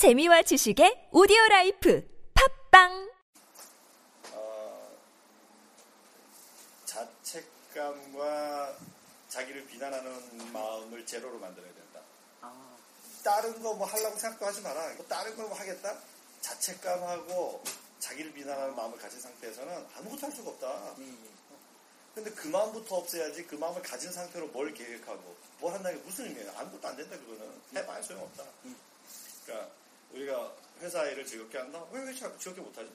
재미와 지식의 오디오 라이프 팟빵 어, 자책감과 자기를 비난하는 마음을 제로로 만들어야 된다. 아, 다른 거 뭐 하려고 생각도 하지 마라. 뭐 다른 걸 뭐 하겠다? 자책감하고 자기를 비난하는 마음을 가진 상태에서는 아무것도 할 수가 없다. 예, 예. 근데 그 마음부터 없애야지 그 마음을 가진 상태로 뭘 계획하고 뭘 한다는 게 무슨 의미예요? 아무것도 안 된다 그거는. 해봐야 소용없다. 음. 그러니까 우리가 회사 일을 즐겁게 한다? 왜, 왜 잘- 즐겁게 못하지?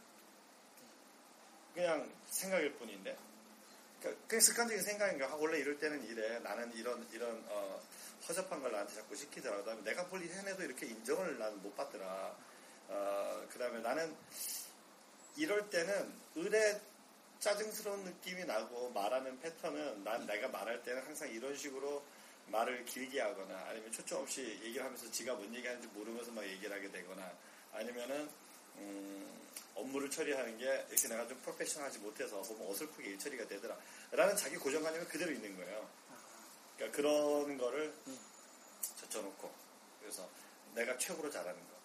그냥 생각일 뿐인데. 그러니까 그냥 습관적인 생각인가? 아, 원래 이럴 때는 이래. 나는 이런 이런 어, 허접한 걸 나한테 자꾸 시키더라. 그 다음에 내가 뭘 해내도 이렇게 인정을 나는 못 받더라. 어, 그 다음에 나는 이럴 때는 의뢰 짜증스러운 느낌이 나고 말하는 패턴은 난 내가 말할 때는 항상 이런 식으로 말을 길게 하거나 아니면 초점 없이 얘기를 하면서 지가 뭔 얘기하는지 모르면서 막 얘기를 하게 되거나 아니면은 음, 업무를 처리하는 게 이렇게 내가 좀 프로페셔널하지 못해서 보면 어설프게 일 처리가 되더라. 라는 자기 고정관념이 그대로 있는 거예요. 그러니까 그런 거를 젖혀놓고 그래서 내가 최고로 잘하는 거.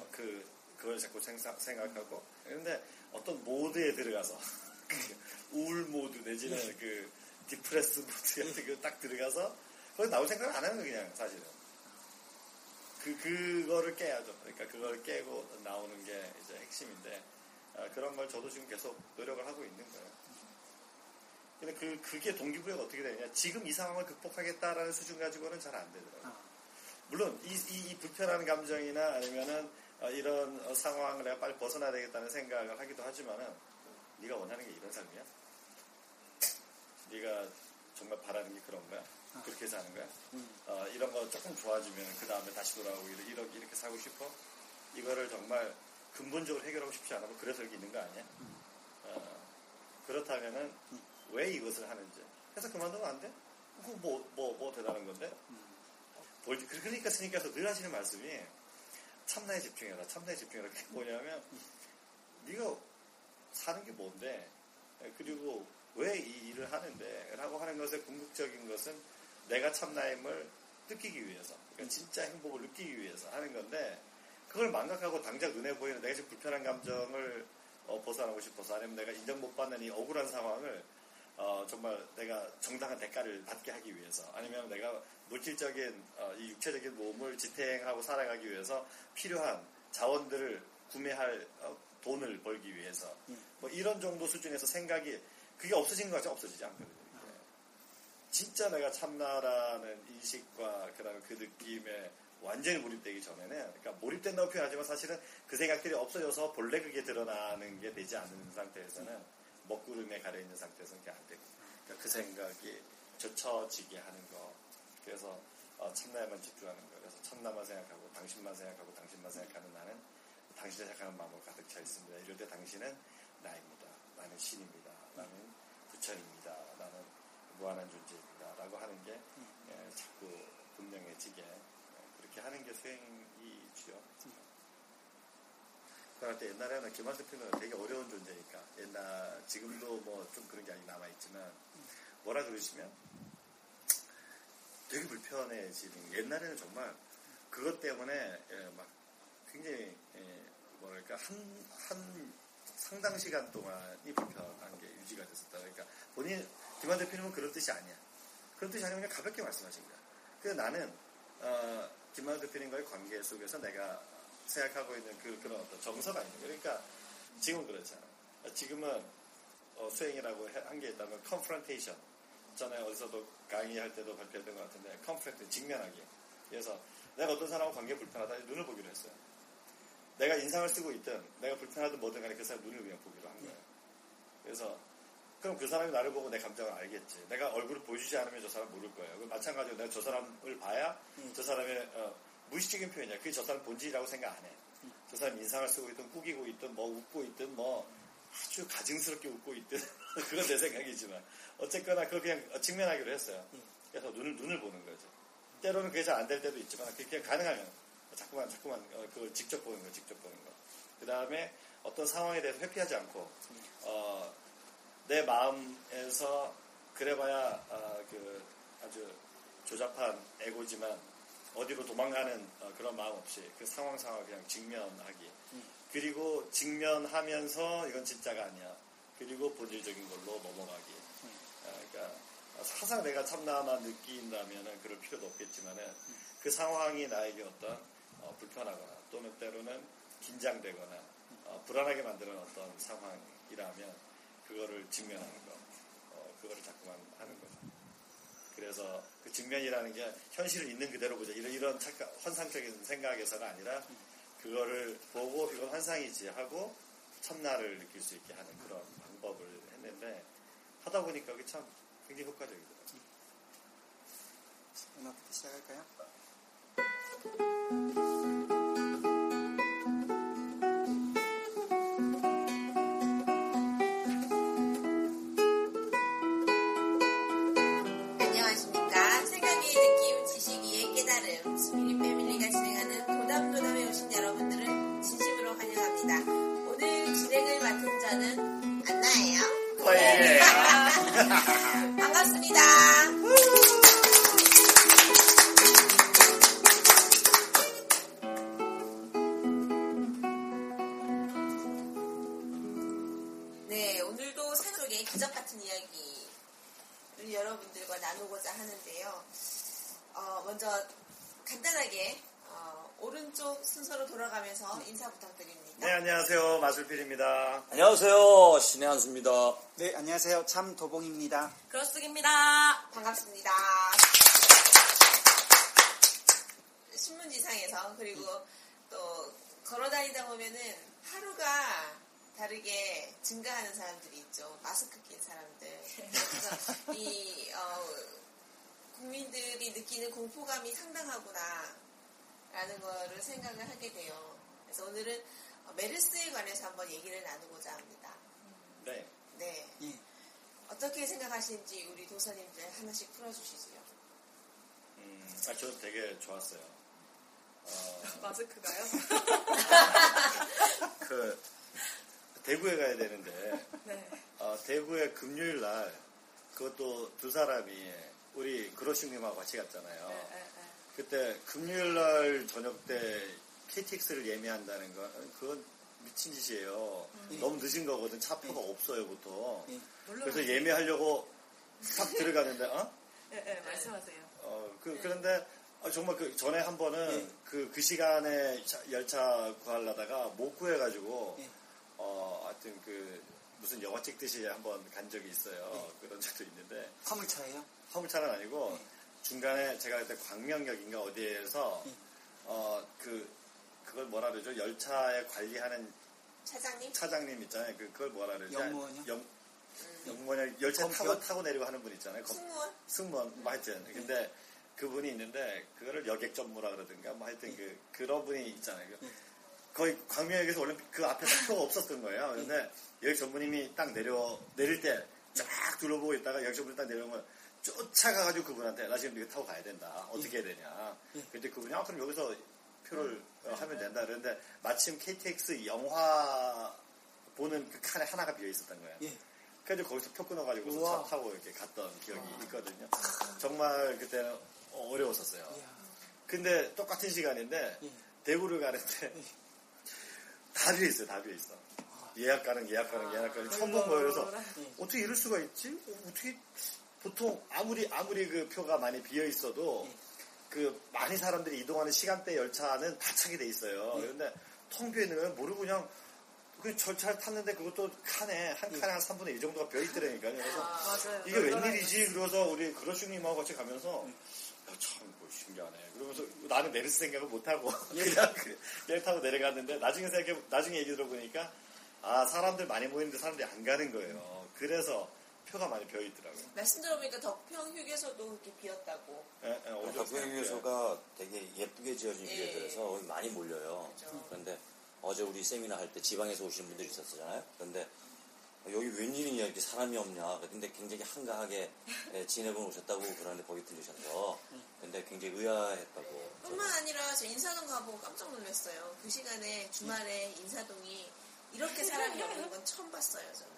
어, 그, 그걸 자꾸 생사- 생각하고. 그런데 어떤 모드에 들어가서 그 우울 모드 내지는 그 depress 모드 같은 거 딱 들어가서 거기 나올 생각을 안 하는 거 그냥 사실은 그 그거를 깨야죠 그러니까 그걸 깨고 나오는 게 이제 핵심인데 아, 그런 걸 저도 지금 계속 노력을 하고 있는 거예요. 근데 그 그게 동기부여가 어떻게 되냐 지금 이 상황을 극복하겠다라는 수준 가지고는 잘 안 되더라고요. 아, 물론 이, 이- 이 불편한 감정이나 아니면은 어, 이런 어, 상황을 내가 빨리 벗어나야 되겠다는 생각을 하기도 하지만은 네가 원하는 게 이런 삶이야? 네가 정말 바라는 게 그런 거야? 그렇게 사는 거야? 음. 어, 이런 거 조금 좋아지면 그 다음에 다시 돌아오고 이렇게, 이렇게, 살고 싶어? 이거를 정말 근본적으로 해결하고 싶지 않으면 그래서 여기 있는 거 아니야? 어, 그렇다면은 왜 이것을 하는지 해서 그만두면 안 돼? 그거 뭐, 뭐, 뭐 대단한 건데? 볼- 그- 그러니까 스님께서 늘 하시는 말씀이 참나에 집중해라, 참나에 집중해라. 그게 뭐냐면 네가 사는 게 뭔데? 그리고 왜 이 일을 하는데? 라고 하는 것의 궁극적인 것은 내가 참나임을 느끼기 위해서, 그러니까 진짜 행복을 느끼기 위해서 하는 건데 그걸 망각하고 당장 눈에 보이는 내가 지금 불편한 감정을 어, 벗어나고 싶어서 아니면 내가 인정 못 받는 이 억울한 상황을 어, 정말 내가 정당한 대가를 받게 하기 위해서 아니면 내가 물질적인 어, 이 육체적인 몸을 지탱하고 살아가기 위해서 필요한 자원들을 구매할 어, 돈을 벌기 위해서. 뭐 이런 정도 수준에서 생각이 그게 없어진 거 같지 없어지지 않거든요. 네. 진짜 내가 참나라는 인식과 그다음에 그 느낌에 완전히 몰입되기 전에는 그러니까 몰입된다고 표현하지만 사실은 그 생각들이 없어져서 본래 그게 드러나는 게 되지 않는 상태에서는 먹구름에 가려 있는 상태에서는 그게 안 되고 그러니까 그 생각이 젖혀지게 하는 거. 그래서 어, 참나에만 집중하는 거. 그래서 참나만 생각하고 당신만 생각하고 당신만 생각하는 나는 당신을 생각하는 마음으로 가득 차 있습니다. 이럴 때 당신은 나입니다. 나는 신입니다. 나는 부처입니다. 나는 무한한 존재입니다 라고 하는 게 예, 자꾸 분명해지게 예, 그렇게 하는 게 수행이지요 그럴 때 옛날에는 피는 되게 어려운 존재니까 옛날 지금도 뭐 좀 그런 게 아직 남아 있지만 뭐라 그러시면 되게 불편해지는 옛날에는 정말 그것 때문에 예, 막 굉장히 예, 뭐랄까 한, 한 상당 시간 동안이 불편한 게 유지가 됐었다. 그러니까 본인 김한 대표님은 그런 뜻이 아니야. 그런 뜻이 아니면 그냥 가볍게 말씀하신 거야. 그래서 나는 어, 김한 대표님과의 관계 속에서 내가 생각하고 있는 그, 그런 어떤 정서가 있는 거야. 그러니까 지금은 그렇잖아. 지금은 어, 수행이라고 한 게 있다면 confrontation. 전에 어디서도 강의할 때도 발표했던 것 같은데 confront, 직면하기. 그래서 내가 어떤 사람하고 관계 불편하다 눈을 보기로 했어요. 내가 인상을 쓰고 있든 내가 불편하든 뭐든 간에 그 사람 눈을 그냥 보기로 한 거예요. 그래서 그럼 그 사람이 나를 보고 내 감정을 알겠지. 내가 얼굴을 보여주지 않으면 저 사람 모를 거예요. 마찬가지로 내가 저 사람을 봐야 저 사람의 어, 무의식적인 표현이야. 그게 저 사람 본질이라고 생각 안 해. 저 사람 인상을 쓰고 있든 꾸기고 있든 뭐 웃고 있든 뭐 아주 가증스럽게 웃고 있든 그건 내 생각이지만 어쨌거나 그걸 그냥 직면하기로 했어요. 그래서 눈을 눈을 보는 거죠. 때로는 그게 잘 안 될 때도 있지만 그게 가능하면 자꾸만 자꾸만 어, 그걸 직접 보는 거, 직접 보는 거. 그 다음에 어떤 상황에 대해서 회피하지 않고 어, 내 마음에서 그래봐야 어, 그 아주 조잡한 에고지만 어디로 도망가는 어, 그런 마음 없이 그 상황 상황 그냥 직면하기. 음. 그리고 직면하면서 이건 진짜가 아니야. 그리고 본질적인 걸로 넘어가기. 어, 그러니까 항상 내가 참나만 느낀다면은 그럴 필요도 없겠지만은 그 상황이 나에게 어떤 어, 불편하거나 또는 때로는 긴장되거나 어, 불안하게 만드는 어떤 상황이라면 그거를 직면하는 거, 어, 그거를 자꾸만 하는 거죠. 그래서 그 직면이라는 게 현실을 있는 그대로 보자 이런 이런 착각, 환상적인 생각에서가 아니라 그거를 보고 이건 환상이지 하고 첫날을 느낄 수 있게 하는 그런 방법을 했는데 하다 보니까 그게 참 굉장히 효과적이더라고요. 음악부터 시작할까요? 반갑습니다. 네, 오늘도 산 속의 기적 같은 이야기를 여러분들과 나누고자 하는데요. 어, 먼저 간단하게 어, 오른쪽 순서로 돌아가면서 인사 부탁드립니다. 네 안녕하세요 마술필입니다. 안녕하세요. 신의 한수입니다. 네, 안녕하세요. 참도봉입니다. 그렇습니다. 반갑습니다. 신문지상에서 그리고 또 걸어다니다 보면은 하루가 다르게 증가하는 사람들이 있죠. 마스크 낀 사람들. 그래서 이 어, 국민들이 느끼는 공포감이 상당하구나 라는 거를 생각을 하게 돼요. 그래서 오늘은 어, 메르스에 관해서 한번 얘기를 나누고자 합니다. 네 네. 예. 어떻게 생각하시는지 우리 도사님들 하나씩 풀어주시죠. 음, 아, 저도 되게 좋았어요. 어, 마스크가요? 그 대구에 가야 되는데 네. 어, 대구에 금요일 날 그것도 두 사람이 우리 그로싱님하고 같이 갔잖아요. 네, 그때 금요일 날 저녁 때 KTX를 예매한다는 건 그건 미친 짓이에요. 너무 늦은 거거든. 차표가 없어요 보통. 예. 그래서 예매하려고 딱 들어가는데 어? 네, 네, 말씀하세요. 어, 그, 그런데 어, 정말 그 전에 한 번은 예. 그, 그 시간에 차- 열차 구하려다가 못 구해가지고 예. 어, 하여튼 그 무슨 영화 찍듯이 한번 간 적이 있어요. 그런 적도 있는데 화물차예요? 화물차는 아니고 예. 중간에 제가 그때 광명역인가 어디에서 예. 어, 그 그걸 뭐라 그러죠? 열차에 관리하는 차장님? 차장님 있잖아요. 그, 그걸 뭐라 그러죠? 영무원이요? 영, 영무원 열차 타고 검편? 타고 내리고 하는 분 있잖아요. 검- 승무원? 승무원, 뭐 하여튼. 근데 그분이 있는데, 그거를 여객 전무라 그러든가, 뭐 하여튼 그, 그런 분이 있잖아요. 그 예. 거의 광명역에서 원래 그 앞에 딱 표가 없었던 거예요. 근데 여객 전무님이 딱 내려, 내릴 때 쫙 둘러보고 있다가 여객 전무님 딱 내려오면 쫓아가가지고 그분한테 나 지금 이거 타고 가야 된다. 어떻게 해야 되냐. 예. 근데 그분이 아, 그럼 여기서 표를 어, 하면 된다. 그런데 마침 KTX 영화 보는 그 칸에 하나가 비어 있었던 거예요. 예. 그래서 거기서 표 끊어가지고 우와. 차 타고 이렇게 갔던 기억이 있거든요. 정말 그때는 어려웠었어요. 이야. 근데 똑같은 시간인데 예. 대구를 가는데 다 비어 있어요. 다 비어 있어. 예약 가능, 예약 가능, 예약 가능. 처음 본 거예요. 그래서 예. 어떻게 이럴 수가 있지? 어, 어떻게 보통 아무리 아무리 그 표가 많이 비어 있어도 예. 그 많이 사람들이 이동하는 시간대 열차는 다 차게 돼 있어요. 예. 그런데 텅 비어 있는 거예요. 모르고 그냥 그 열차를 탔는데 그것도 칸에 한 칸에 한 3분의 1 정도가 비어 있더라니까요. 그래서 맞아요. 이게 웬일이지? 그래서 우리 그러슈님하고 같이 가면서 야, 참 뭐, 신기하네. 그러면서 나는 메르스 생각을 못하고 그냥 그길 타고 내려갔는데 나중에 생각해 나중에 얘기 들어보니까 아 사람들 많이 모이는데 사람들이 안 가는 거예요. 그래서 표가 많이 비어 있더라고요. 말씀 들어보니까 덕평 휴게소도 그렇게 비었다고. 예, 예, 어제 덕분유소가 되게 예쁘게 지어진 예. 거기 많이 몰려요. 그죠. 그런데 어제 우리 세미나 할 때 지방에서 오시는 분들이 있었잖아요. 그런데 여기 웬일이냐 이렇게 사람이 없냐. 근데 굉장히 한가하게 예, 지내고 오셨다고 그러는데 거기 들으셔서 근데 굉장히 의아했다고. 뿐만 아니라 저 인사동 가보고 깜짝 놀랐어요. 그 시간에 주말에 인사동이 이렇게 사람이 없는 건 처음 봤어요, 저는.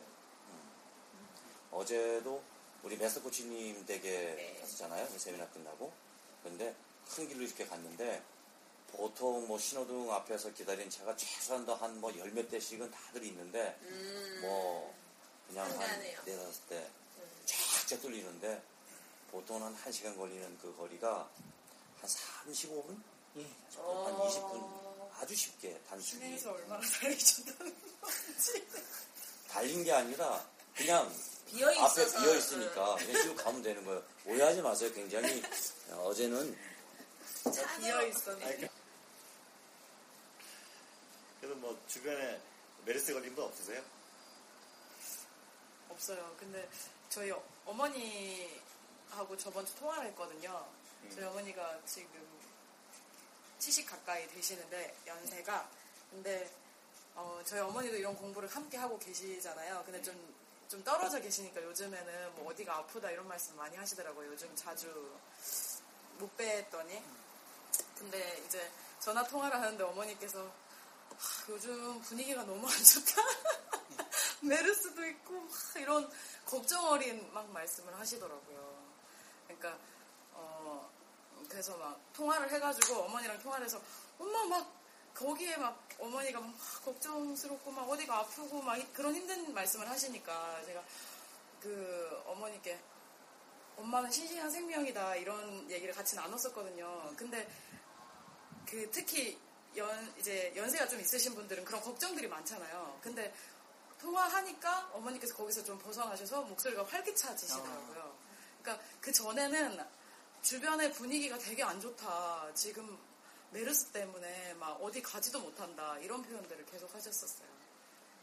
어제도 우리 메스터 코치님 댁에 네. 갔었잖아요. 그 세미나 끝나고. 근데 큰 길로 이렇게 갔는데 보통 뭐 신호등 앞에서 기다린 차가 최소한도 한뭐 열 몇 대씩은 다들 있는데 음. 뭐 그냥 한 한가하네요. 네다섯 대 음. 쫙쫙 뚫리는데 보통 한 1시간 걸리는 그 거리가 한 35분? 예. 한 어. 20분 아주 쉽게 단순히 시내에서 얼마나 달리셨다는 건지. 달린 게 아니라 그냥 비어 앞에 있어서 비어 있으니까 그냥 쭉 가면 되는 거예요. 오해하지 마세요. 굉장히 어, 어제는 비어 있었는데. 그래서 뭐 주변에 메르스 걸린 분 없으세요? 없어요. 근데 저희 어- 어머니하고 저번 주 통화를 했거든요. 저희 어머니가 지금 70 가까이 되시는데 연세가 근데 어, 저희 어머니도 이런 공부를 함께 하고 계시잖아요. 근데 좀, 좀 떨어져 계시니까 요즘에는 뭐 어디가 아프다 이런 말씀 많이 하시더라고요. 요즘 자주 못 뵀더니. 근데 이제 전화 통화를 하는데 어머니께서 하, 요즘 분위기가 너무 안 좋다. 메르스도 있고 막 이런 걱정 어린 막 말씀을 하시더라고요. 그러니까 어 그래서 막 통화를 해가지고 어머니랑 통화를 해서 엄마 막 거기에 막 어머니가 막 걱정스럽고 막 어디가 아프고 막 그런 힘든 말씀을 하시니까 제가 그 어머니께 엄마는 신신한 생명이다 이런 얘기를 같이 나눴었거든요. 근데 그 특히 연 이제 연세가 좀 있으신 분들은 그런 걱정들이 많잖아요. 근데 통화하니까 어머니께서 거기서 좀 벗어나셔서 목소리가 활기차지시더라고요. 그러니까 그 전에는 주변의 분위기가 되게 안 좋다. 지금 메르스 때문에 막 어디 가지도 못한다. 이런 표현들을 계속 하셨었어요.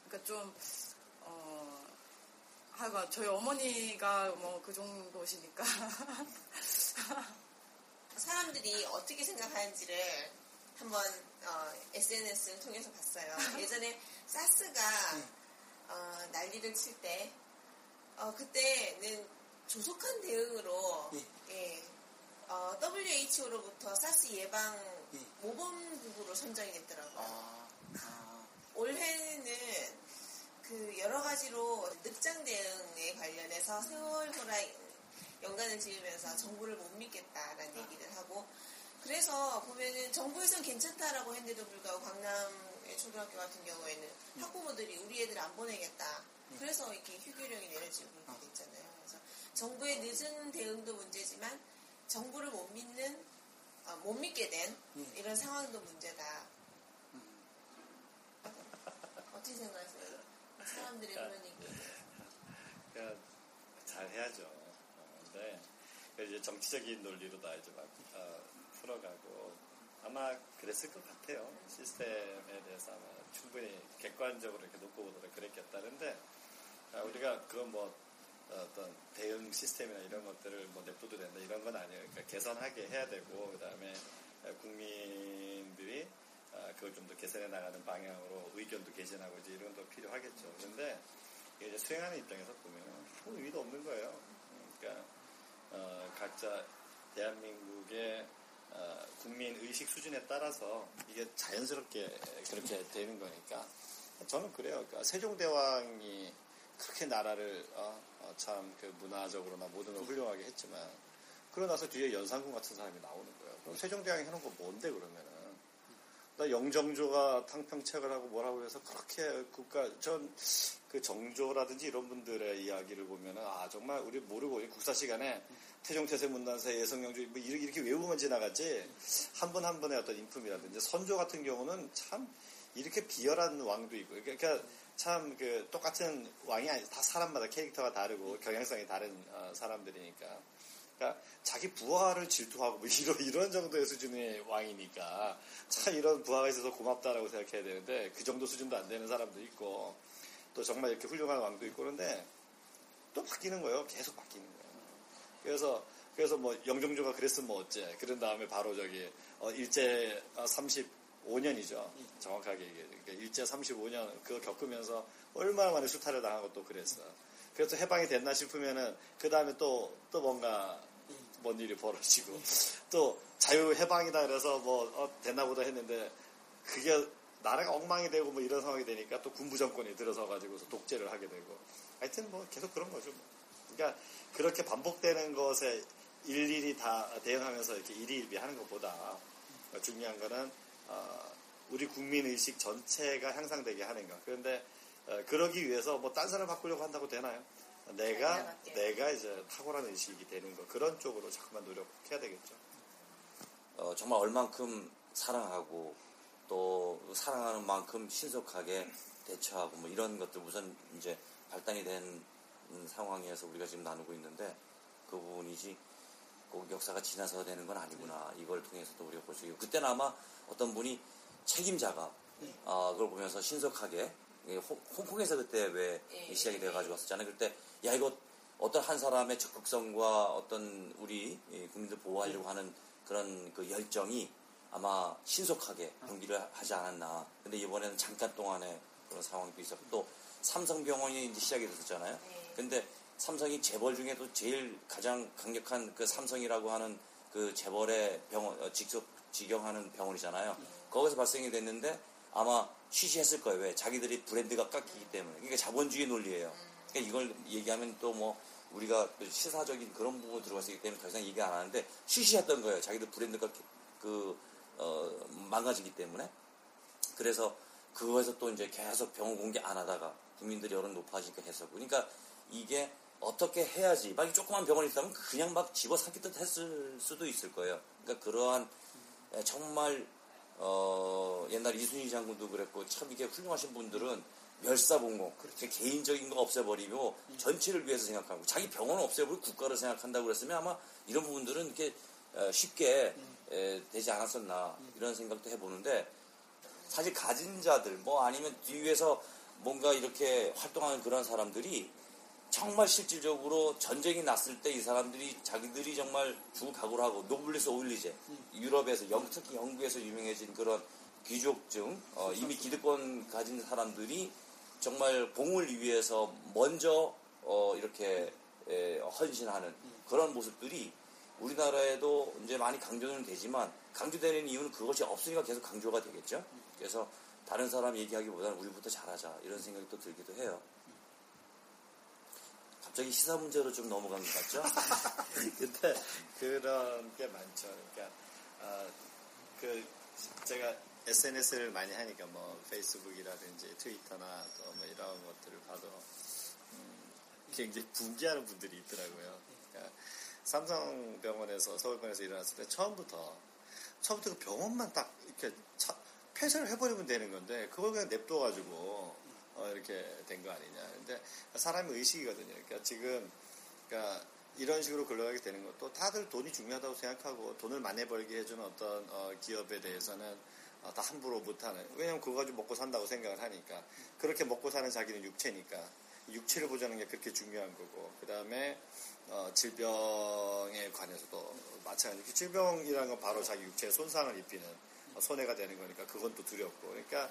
그러니까 좀, 어, 하여간 저희 어머니가 뭐 그 정도시니까. 사람들이 어떻게 생각하는지를 한번 어, SNS를 통해서 봤어요. 예전에 사스가 어, 난리를 칠 때, 어, 그때는 조속한 대응으로 예, 어, WHO로부터 사스 예방 예. 모범국으로 선정이 됐더라고요. 아, 아, 올해는 그 여러 가지로 늑장 대응에 관련해서 세월호라 연관을 지으면서 정부를 못 믿겠다라는 얘기를 하고 그래서 보면은 정부에선 괜찮다라고 했는데도 불구하고 강남의 초등학교 같은 경우에는 학부모들이 우리 애들 안 보내겠다. 그래서 이렇게 휴교령이 내려지고 그렇게 됐잖아요. 그래서 정부의 늦은 대응도 문제지만 정부를 못 믿는 아, 못 믿게 된 이런 상황도 문제다. 어떻게 생각하세요? 사람들이 그런 얘기. 그러니까 잘 해야죠. 어, 근데 이제 정치적인 논리로 다 이제 막 어, 풀어가고 아마 그랬을 것 같아요. 시스템에 대해서 아마 충분히 객관적으로 이렇게 놓고 보도록 그랬겠다는데 아, 우리가 그건 뭐 어, 어떤 대응 시스템이나 이런 것들을 뭐 냅둬도 된다 이런 건 아니에요. 그러니까 개선하게 해야 되고 그다음에 국민들이 아, 그걸 좀 더 개선해 나가는 방향으로 의견도 개진하고 이제 이런 것도 필요하겠죠. 그런데 이제 수행하는 입장에서 보면 아무 의미도 없는 거예요. 그러니까 어, 각자 대한민국의 어, 국민 의식 수준에 따라서 이게 자연스럽게 그렇게 되는 거니까 저는 그래요. 그러니까 세종대왕이 그렇게 나라를 어, 참그 문화적으로나 모든 걸 훌륭하게 했지만 그러고 나서 뒤에 연산군 같은 사람이 나오는 거예요. 그럼 세종대왕이 해놓은 거 뭔데 그러면은 나 영정조가 탕평책을 하고 뭐라고 해서 그렇게 국가 전 그 정조라든지 이런 분들의 이야기를 보면은 아 정말 우리 모르고 국사 시간에 태종태세 문단세 예성영조 뭐 이렇게, 이렇게 외우고만 지나갔지 한 분 한 분의 어떤 인품이라든지 선조 같은 경우는 참 이렇게 비열한 왕도 있고 그러니까 참 그 똑같은 왕이 아니 다 사람마다 캐릭터가 다르고 경향성이 다른 어, 사람들이니까 그러니까 자기 부하를 질투하고 뭐 이런 이런 정도의 수준의 왕이니까 참 이런 부하가 있어서 고맙다라고 생각해야 되는데 그 정도 수준도 안 되는 사람도 있고 또 정말 이렇게 훌륭한 왕도 있고 그런데 또 바뀌는 거예요. 계속 바뀌는 거예요. 그래서 그래서 뭐 영종조가 그랬으면 뭐 어째 그런 다음에 바로 저기 어, 일제 35년이죠. 정확하게 얘기해요. 그러니까 일제 35년 그거 겪으면서 얼마나 많이 수탈을 당하고 또 그랬어. 그래서 해방이 됐나 싶으면은 그 다음에 또 또 뭔가 뭔 일이 벌어지고 또 자유 해방이다 그래서 뭐 어, 됐나 보다 했는데 그게 나라가 엉망이 되고 뭐 이런 상황이 되니까 또 군부 정권이 들어서 가지고서 독재를 하게 되고 하여튼 뭐 계속 그런 거죠. 뭐. 그러니까 그렇게 반복되는 것에 일일이 다 대응하면서 이렇게 일희일비 하는 것보다 중요한 거는 어, 우리 국민 의식 전체가 향상되게 하는 것. 그런데 어, 그러기 위해서 뭐 딴 사람 바꾸려고 한다고 되나요? 내가. 내가 이제 탁월한 의식이 되는 거 그런 쪽으로 자꾸만 노력해야 되겠죠. 어, 정말 얼만큼 사랑하고 또 사랑하는 만큼 신속하게 대처하고 뭐 이런 것들 우선 이제 발단이 된 음, 상황에서 우리가 지금 나누고 있는데 그 부분이지 꼭 역사가 지나서 되는 건 아니구나 이걸 통해서도 우리가 볼 수 있고 그때는 아마 어떤 분이 책임자가 아, 그걸 보면서 신속하게 이 홍- 홍콩에서 그때 왜 예, 이 시작이 예, 돼가지고 왔었잖아요. 그때 야 이거 어떤 한 사람의 적극성과 어떤 우리 이 국민들 보호하려고 하는 그런 그 열정이 아마 신속하게 경기를 하지 않았나. 근데 이번에는 잠깐 동안의 그런 상황도 있었고 또 삼성병원이 이제 시작이 됐었잖아요. 네. 근데 삼성이 재벌 중에도 제일 가장 강력한 그 삼성이라고 하는 그 재벌의 병원, 어, 직접 직영하는 병원이잖아요. 거기서 발생이 됐는데 아마 취시했을 거예요. 왜? 자기들이 브랜드가 깎이기 때문에. 그러니까 자본주의 논리예요. 그러니까 이걸 얘기하면 또 뭐 우리가 또 시사적인 그런 부분 있기 때문에 더 이상 얘기 안 하는데 취시했던 거예요. 자기들 브랜드가 그, 어, 망가지기 때문에. 그래서 그거에서 또 이제 계속 병원 공개 안 하다가 국민들이 여론 높아지니까 했었고. 그러니까 이게 어떻게 해야지. 만약 조그만 병원이 있다면 그냥 막 집어 삼키듯 했을 수도 있을 거예요. 그러니까 그러한 에, 정말 어, 옛날 이순희 장군도 그랬고 참 이게 훌륭하신 분들은 멸사봉공 그렇게 개인적인 거 없애버리고 전체를 위해서 생각하고 자기 병원을 없애버리고 국가를 생각한다고 그랬으면 아마 이런 부분들은 이렇게 어, 쉽게 에, 되지 않았었나 이런 생각도 해보는데 사실 가진 자들 뭐 아니면 뒤에서 뭔가 이렇게 활동하는 그런 사람들이 정말 실질적으로 전쟁이 났을 때 이 사람들이 자기들이 정말 죽을 각오를 하고 노블레스 오블리주 유럽에서 영, 특히 영국에서 유명해진 그런 귀족층 어, 이미 기득권 가진 사람들이 정말 공을 위해서 먼저 어, 이렇게 에, 헌신하는 그런 모습들이 우리나라에도 이제 많이 강조는 되지만 강조되는 이유는 그것이 없으니까 계속 강조가 되겠죠. 그래서 다른 사람 얘기하기보다는 우리부터 잘하자 이런 생각이 또 들기도 해요. 갑자기 시사 문제로 좀 넘어간 것 같죠? 근데 그런 게 많죠. 그러니까 어, 그 제가 SNS를 많이 하니까 뭐 페이스북이라든지 트위터나 또 뭐 이런 것들을 봐도 음, 굉장히 분개하는 분들이 있더라고요. 그러니까 삼성병원에서 서울병원에서 일어났을 때 처음부터 처음부터 그 병원만 딱 이렇게 차- 폐쇄를 해버리면 되는 건데 그걸 그냥 냅둬가지고 어, 이렇게 된 거 아니냐. 근데 사람의 의식이거든요. 그러니까 지금 그러니까 이런 식으로 굴러가게 되는 것도 다들 돈이 중요하다고 생각하고 돈을 많이 벌게 해주는 어떤 어, 기업에 대해서는 어, 다 함부로 못하는. 왜냐면 그거 가지고 먹고 산다고 생각을 하니까. 그렇게 먹고 사는 자기는 육체니까. 육체를 보자는 게 그렇게 중요한 거고. 그 다음에 어, 질병에 관해서도 마찬가지로 질병이라는 건 바로 자기 육체에 손상을 입히는 어, 손해가 되는 거니까 그건 또 두렵고 그러니까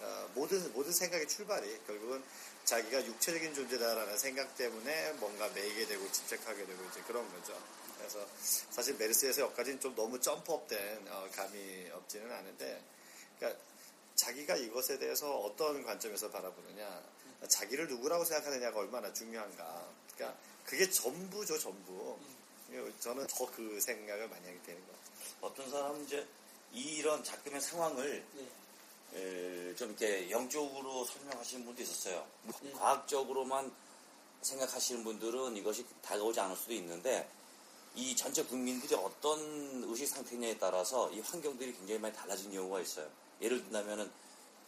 어, 모든 모든 생각의 출발이 결국은 자기가 육체적인 존재다라는 생각 때문에 뭔가 매이게 되고 집착하게 되고 이제 그런 거죠. 그래서 사실 메르스에서 여기까지는 좀 너무 점프업된 어, 감이 없지는 않은데, 그러니까 자기가 이것에 대해서 어떤 관점에서 바라보느냐, 자기를 누구라고 생각하느냐가 얼마나 중요한가. 그러니까 그게 전부죠, 전부. 저는 더 그 생각을 많이 하게 되는 것 같아요. 어떤 사람은 이제 이런 작금의 상황을 에, 좀 이렇게 영적으로 설명하시는 분도 있었어요. 과학적으로만 생각하시는 분들은 이것이 다가오지 않을 수도 있는데 이 전체 국민들이 어떤 의식 상태냐에 따라서 이 환경들이 굉장히 많이 달라진 경우가 있어요. 예를 든다면은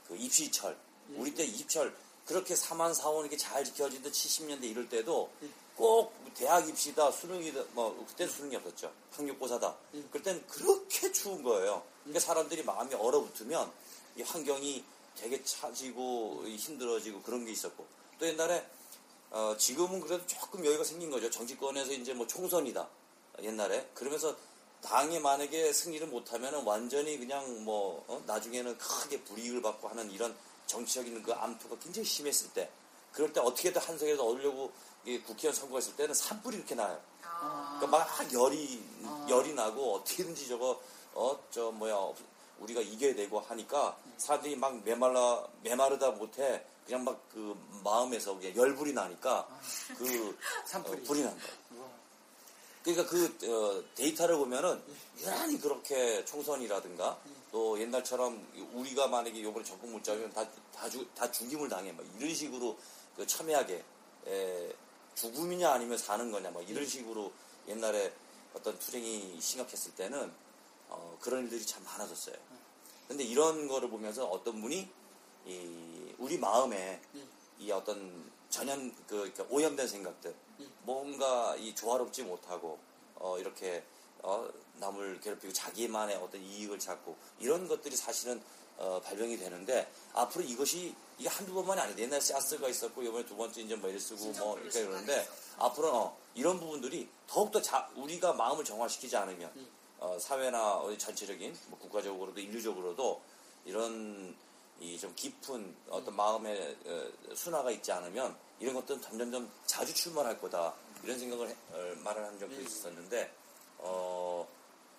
그 입시철, 우리 때 입시철 그렇게 4만 4원 이렇게 잘 지켜지던 70년대 이럴 때도 꼭 대학 입시다, 수능이다, 뭐 그때 수능이 없었죠. 학력고사다. 그럴 땐 그렇게 추운 거예요. 그러니까 사람들이 마음이 얼어붙으면 이 환경이 되게 차지고 힘들어지고 그런 게 있었고 또 옛날에 어, 지금은 그래도 조금 여유가 생긴 거죠. 정치권에서 이제 뭐 총선이다. 옛날에. 그러면서 당이 만약에 승리를 못하면 완전히 그냥 뭐, 어, 나중에는 크게 불이익을 받고 하는 이런 정치적인 그 암투가 굉장히 심했을 때. 그럴 때 어떻게든 한석에서 얻으려고 이 국회의원 선거했을 때는 산불이 이렇게 나요. 그러니까 막 열이, 열이 나고 어떻게든지 저거, 어, 저 뭐야, 우리가 이겨야 되고 하니까 사람들이 막 메말라, 메마르다 못해 그냥 막 그 마음에서 그냥 열불이 나니까 그 산불이. 어, 불이 난다. 그러니까 그 어, 데이터를 보면은 유난히 그렇게 총선이라든가 또 옛날처럼 우리가 만약에 요번에 적금 물자면 다, 다, 주, 다 죽임을 당해 막 이런 식으로 그 첨예하게 에, 죽음이냐 아니면 사는 거냐 막 이런 식으로 옛날에 어떤 투쟁이 심각했을 때는 어, 그런 일들이 참 많아졌어요. 근데 이런 거를 보면서 어떤 분이 이 우리 마음에 이 어떤 전연 그 그러니까 오염된 생각들 뭔가 이 조화롭지 못하고 어 이렇게 어 남을 괴롭히고 자기만의 어떤 이익을 찾고 이런 것들이 사실은 어 발병이 되는데 앞으로 이것이 이게 한두 번만이 아니고 옛날 사스가 있었고 이번에 두 번째 이제 뭐 이를 쓰고 뭐 이렇게 그러는데 앞으로 어, 이런 부분들이 더욱더 자, 우리가 마음을 정화시키지 않으면 어, 사회나 어디 전체적인 뭐 국가적으로도 인류적으로도 이런 이 좀 깊은 어떤 마음의 어, 순화가 있지 않으면 이런 것들은 점점점 자주 출몰할 거다 이런 생각을 해- 어, 말을 한 적도 있었는데 어,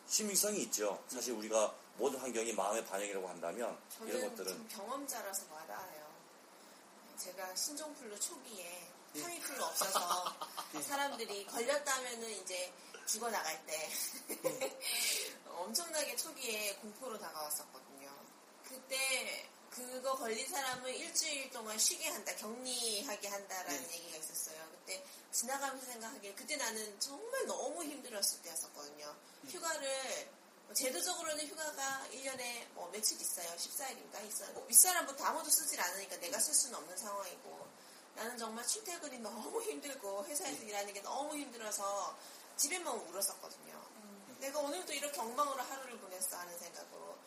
심미성이 있죠. 사실 우리가 모든 환경이 마음의 반영이라고 한다면 이런 것들은 좀 경험자라서 와닿아요. 제가 신종플루 초기에 타미플루 없어서 사람들이 걸렸다면은 이제 죽어 나갈 때 엄청나게 초기에 공포로 다가왔었거든요. 그때 그거 걸린 사람을 일주일 동안 쉬게 한다, 격리하게 한다라는 얘기가 있었어요. 그때 지나가면서 생각하기에 그때 나는 정말 너무 힘들었을 때였었거든요. 휴가를 뭐 제도적으로는 휴가가 1년에 뭐 며칠 있어요. 14일인가 있어요. 뭐 윗사람부터 아무도 쓰질 않으니까 내가 쓸 수는 없는 상황이고 나는 정말 출퇴근이 너무 힘들고 회사에서 일하는 게 너무 힘들어서 집에만 울었었거든요. 내가 오늘도 이렇게 엉망으로 하루를 보냈어 하는 생각으로.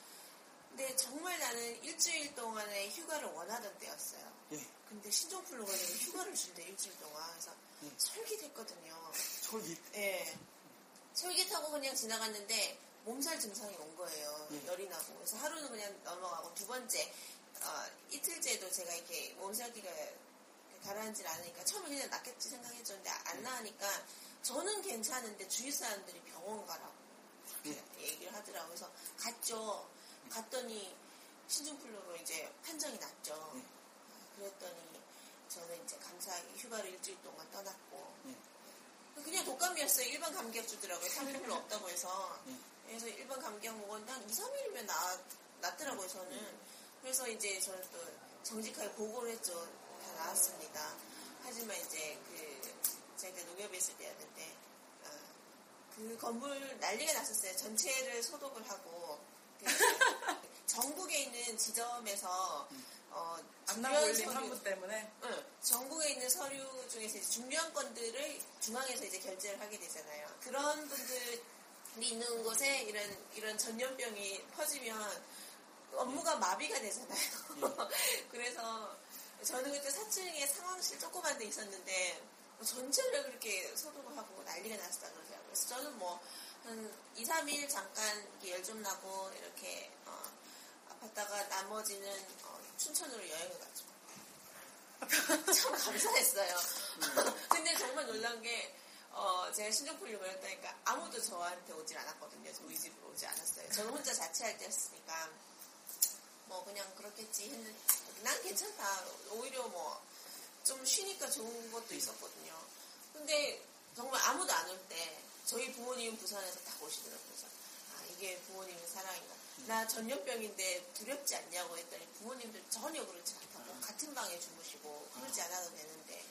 근데 정말 나는 일주일 동안의 휴가를 원하던 때였어요. 예. 근데 신종 플루 걸리고 휴가를 준대 일주일 동안. 그래서 솔깃했거든요. 솔깃. 예. 솔깃하고 그냥 지나갔는데 몸살 증상이 온 거예요. 예. 열이 나고. 그래서 하루는 그냥 넘어가고 두 번째 어, 이틀째도 제가 이렇게 몸살기가 가라앉질 않으니까 처음에 그냥 낫겠지 생각했었는데 안 나으니까 저는 괜찮은데 주위 사람들이 병원 가라고 예. 얘기를 하더라고요. 그래서 갔죠. 갔더니 신종플루로 이제 판정이 났죠. 예. 그랬더니 저는 이제 감사하게 휴가를 일주일 동안 떠났고 예. 그냥 독감이었어요. 일반 감기약 주더라고요. 3일로 없다고 해서. 예. 그래서 일반 감기약 먹었는데 한 2, 3일이면 나, 낫더라고요, 저는. 그래서 이제 저는 또 정직하게 보고를 했죠. 다 나았습니다. 하지만 이제 그, 제가 농협에 있을 때였는데, 아, 그 건물 난리가 났었어요. 전체를 소독을 하고, 그 전국에 있는 지점에서, 어, 안나 중요한 서류- 환부 때문에 응, 전국에 있는 서류 중에서 중요한 건들을 중앙에서 이제 결제를 하게 되잖아요. 그런 분들이 있는 곳에 이런 이런 전염병이 퍼지면 업무가 마비가 되잖아요. 그래서 저는 그때 4층에 상황실 조그만 데 있었는데 뭐 전체를 그렇게 소독을 하고 난리가 났다 그러더라고요. 그래서 저는 뭐 한 2, 3일 잠깐 열 좀 나고 이렇게 어, 아팠다가 나머지는 어, 춘천으로 여행을 갔죠. 참 감사했어요. 근데 정말 놀란 게, 어, 제가 신종플루 걸렸다니까 아무도 저한테 오질 않았거든요. 저희 집으로 오지 않았어요. 저는 혼자 자취할 때였으니까, 뭐 그냥 그렇겠지 했는데, 난 괜찮다. 오히려 뭐, 좀 쉬니까 좋은 것도 있었거든요. 근데 정말 아무도 안 올 때, 저희 부모님은 부산에서 딱 오시더라고요. 아, 이게 부모님의 사랑인가. 나 전염병인데 두렵지 않냐고 했더니 부모님들 전혀 그렇지 않다고 같은 방에 주무시고 그러지 않아도 되는데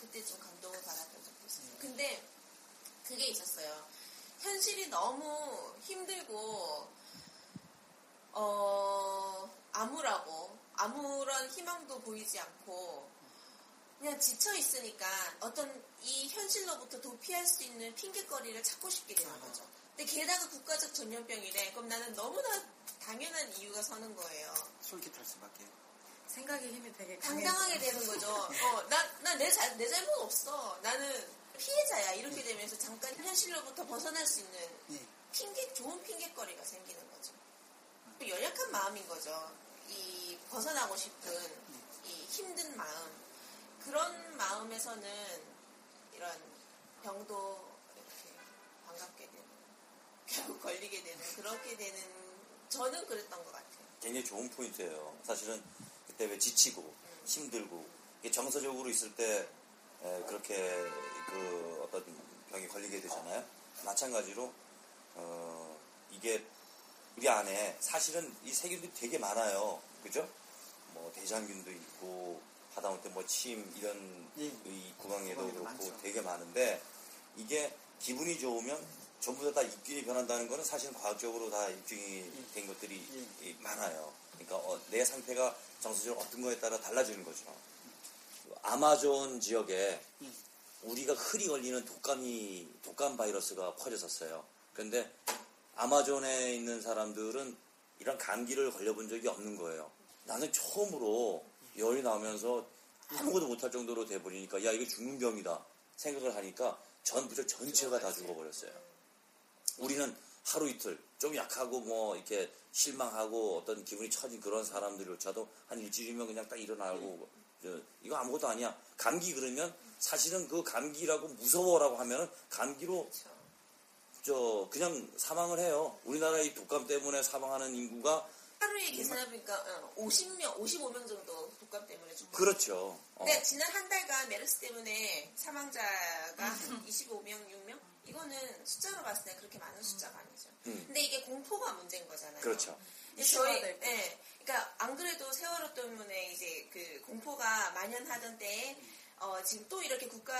그때 좀 감동을 받았던 적도 있었어요. 근데 그게 있었어요. 현실이 너무 힘들고 어 암울하고 아무런 희망도 보이지 않고 그냥 지쳐 있으니까 어떤 이 현실로부터 도피할 수 있는 핑계거리를 찾고 싶게 되는 거죠. 근데 게다가 국가적 전염병이래. 그럼 나는 너무나 당연한 이유가 서는 거예요. 솔깃할 수밖에. 생각의 힘이 되게 당당하게 되는 거죠. 어, 나, 나 내, 잘, 내 잘못 없어. 나는 피해자야. 이렇게 되면서 잠깐 현실로부터 벗어날 수 있는 예. 핑계, 좋은 핑계거리가 생기는 거죠. 연약한 마음인 거죠. 이 벗어나고 싶은 이 힘든 마음. 그런 마음에서는 이런 병도 이렇게 반갑게 되는, 결국 걸리게 되는, 그렇게 되는, 저는 그랬던 것 같아요. 굉장히 좋은 포인트예요. 사실은 그때 왜 지치고 힘들고 이게 정서적으로 있을 때 에, 그렇게 그 어떤 병이 걸리게 되잖아요. 마찬가지로 어, 이게 우리 안에 사실은 이 세균들이 되게 많아요. 그죠? 뭐 대장균도 있고 하다못해 뭐 침 이런 예. 이 구강에도 그렇고 많죠. 되게 많은데 이게 기분이 좋으면 전부 다 입균이 변한다는 거는 사실은 과학적으로 다 입증이 된 것들이 이- 많아요. 그러니까 어, 내 상태가 정서적으로 어떤 거에 따라 달라지는 거죠. 아마존 지역에 예. 우리가 흔히 걸리는 독감이 독감 바이러스가 퍼졌었어요. 그런데 아마존에 있는 사람들은 이런 감기를 걸려본 적이 없는 거예요. 나는 처음으로 열이 나면서 아무것도 못할 정도로 돼버리니까 야 이거 죽는 병이다 생각을 하니까 전 부족 전체가 다 죽어버렸어요. 우리는 하루 이틀 좀 약하고 뭐 이렇게 실망하고 어떤 기분이 처진 그런 사람들조차도 한 일주일이면 그냥 딱 일어나고 저, 이거 아무것도 아니야. 감기 그러면 사실은 그 감기라고 무서워라고 하면은 감기로 그렇죠. 저 그냥 사망을 해요. 우리나라 이 독감 때문에 사망하는 인구가 하루에 계산해보니까 어, 50명, 55명 정도 독감 때문에 죽고. 그렇죠. 어. 근데 지난 한 달간 메르스 때문에 사망자가 25명, 6명? 이거는 숫자로 봤을 때 그렇게 많은 숫자가 아니죠. 음. 근데 이게 공포가 문제인 거잖아요. 그렇죠. 저희. 예, 그러니까 안 그래도 세월호 때문에 이제 그 공포가 만연하던 때에 어, 지금 또 이렇게 국가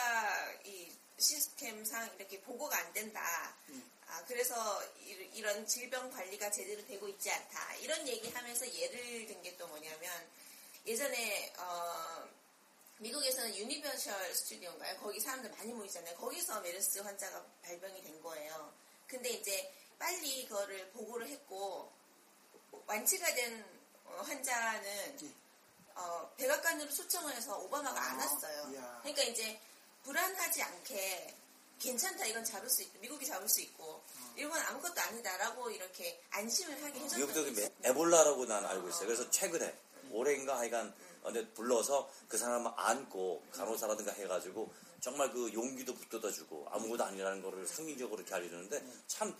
이 시스템상 이렇게 보고가 안 된다. 아, 그래서 이- 이런 질병 관리가 제대로 되고 있지 않다. 이런 얘기하면서 예를 든 게 또 뭐냐면 예전에 어, 미국에서는 Universal Studio인가요? 거기 사람들 많이 모이잖아요. 거기서 메르스 환자가 발병이 된 거예요. 근데 이제 빨리 그거를 보고를 했고 완치가 된 어, 환자는 어, 백악관으로 초청을 해서 오바마가 안 아, 왔어요. 그러니까 이제 불안하지 않게 괜찮다 이건 잡을 수 있, 미국이 잡을 수 있고 일본 아무것도 아니다라고 이렇게 안심을 하게 해줬던 미국도 게 그. 에볼라라고 난 알고 있어요. 그래서 최근에 올해인가 하여간 근데 불러서 그 사람을 안고 간호사라든가 해가지고 정말 그 용기도 붙들어주고 아무것도 아니라는 거를 상징적으로 이렇게 알려주는데 참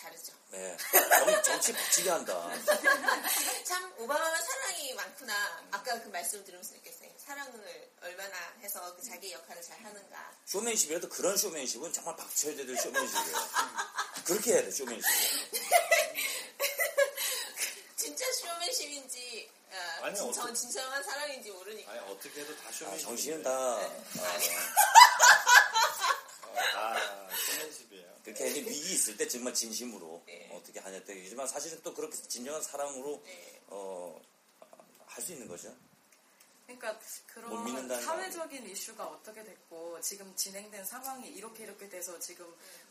다르죠. 예, 정, 정치 박치게 한다. 참 오바마가 사랑이 많구나. 아까 그 말씀 들으면서 느꼈어요. 사랑을 얼마나 해서 그 자기 역할을 잘 하는가. 쇼맨십이라도 그런 쇼맨십은 정말 박쳐야 될 쇼맨십이에요. 그렇게 해야 돼, 쇼맨십. 진짜 쇼맨십인지 어, 아니, 진, 어떻게- 전 진정한 사랑인지 모르니까. 아니 어떻게 해도 다 쇼맨십. 아, 정신은 다 어, 어, 있을 때 정말 진심으로 네. 어떻게 하냐 때이지만 사실은 또 그렇게 진정한 사랑으로 네. 어, 할 수 있는 거죠. 그러니까 못 그런 사회적인 이슈가 어떻게 됐고 지금 진행된 상황이 이렇게 이렇게 돼서 지금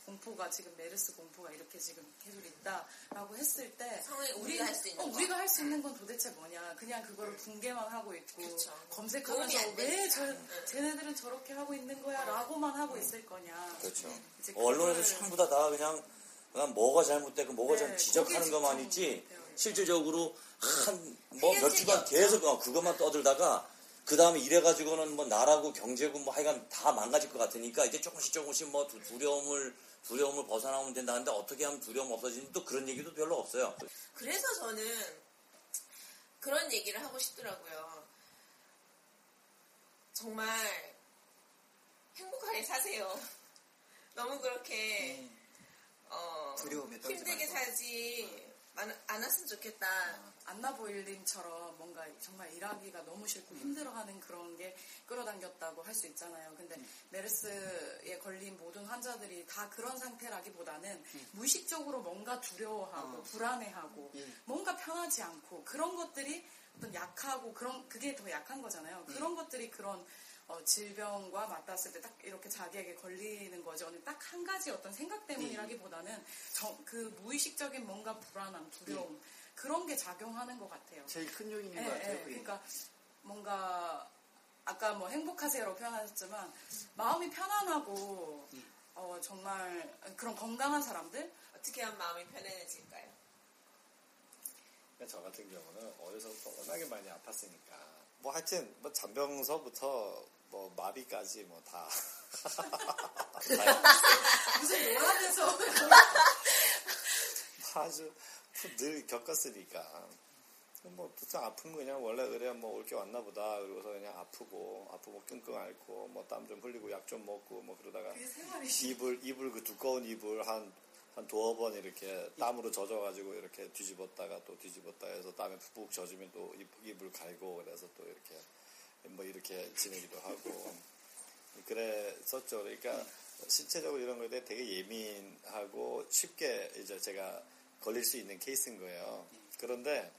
공포가 지금 메르스 공포가 이렇게 지금 계속 있다라고 했을 때 상황이 우리가 할 수 있는 어, 거. 우리가 할 수 있는 건 도대체 뭐냐 그냥 그거를 붕괴만 하고 있고 그렇죠. 검색하면서 안 왜. 저, 응. 쟤네들은 저렇게 하고 있는 거야 라고만 하고 있을 거냐 그렇죠. 이제 언론에서 전부 다, 다 그냥, 그냥 뭐가 잘못되고 뭐가 네, 잘 지적하는 것만 있지. 실질적으로 한뭐몇 해결책이 주간 없죠. 계속 어, 그것만 떠들다가 그 다음에 이래가지고는 뭐 나라고 경제고 뭐 하여간 다 망가질 것 같으니까 이제 조금씩 조금씩 뭐 두- 두려움을 두려움을 벗어나면 된다는데 어떻게 하면 두려움 없어지는지 또 그런 얘기도 별로 없어요. 그래서 저는 그런 얘기를 하고 싶더라고요. 정말 행복하게 사세요. 너무 그렇게 네. 어, 힘들게 말고. 살지 안, 않았으면 좋겠다. 안나 보일님처럼 뭔가 정말 일하기가 너무 싫고 힘들어하는 그런 게 끌어당겼다고 할 수 있잖아요. 근데 메르스에 걸린 모든 환자들이 다 그런 상태라기보다는 무의식적으로 뭔가 두려워하고 어. 불안해하고 예. 뭔가 편하지 않고 그런 것들이 어떤 약하고 그런 그게 더 약한 거잖아요. 그런 것들이 그런 어, 질병과 맞닿았을 때 딱 이렇게 자기에게 걸리는 거죠. 딱 한 가지 어떤 생각 때문이라기보다는 정- 그 무의식적인 뭔가 불안함, 두려움 그런 게 작용하는 것 같아요. 제일 큰 요인인 예, 것 같아요. 예, 그게. 그러니까 뭔가 아까 뭐 행복하세요로 표현하셨지만 마음이 편안하고 어, 정말 그런 건강한 사람들 어떻게 하면 마음이 편안해질까요? 그러니까 저 같은 경우는 어려서부터 워낙에 많이 아팠으니까 뭐 하여튼 뭐 잔병서부터 뭐 마비까지 뭐 다. 무슨 노라면서? 아주 늘 겪었으니까. 뭐 특성 아픈 거 그냥 원래 그래 뭐올 게 왔나 보다. 그러고서 그냥 아프고 아프고 끙끙 앓고 뭐 땀 좀 흘리고 약 좀 먹고 뭐 그러다가. 이불 이불 그 두꺼운 이불 한 한 두어 번 이렇게 땀으로 젖어가지고 이렇게 뒤집었다가 또 뒤집었다 해서 땀에 푹푹 젖으면 또 이- 이불 갈고 그래서 또 이렇게 뭐 이렇게 지내기도 하고 그랬었죠. 그러니까 신체적으로 이런 거에 대해 되게 예민하고 쉽게 이제 제가 걸릴 수 있는 케이스인 거예요. 그런데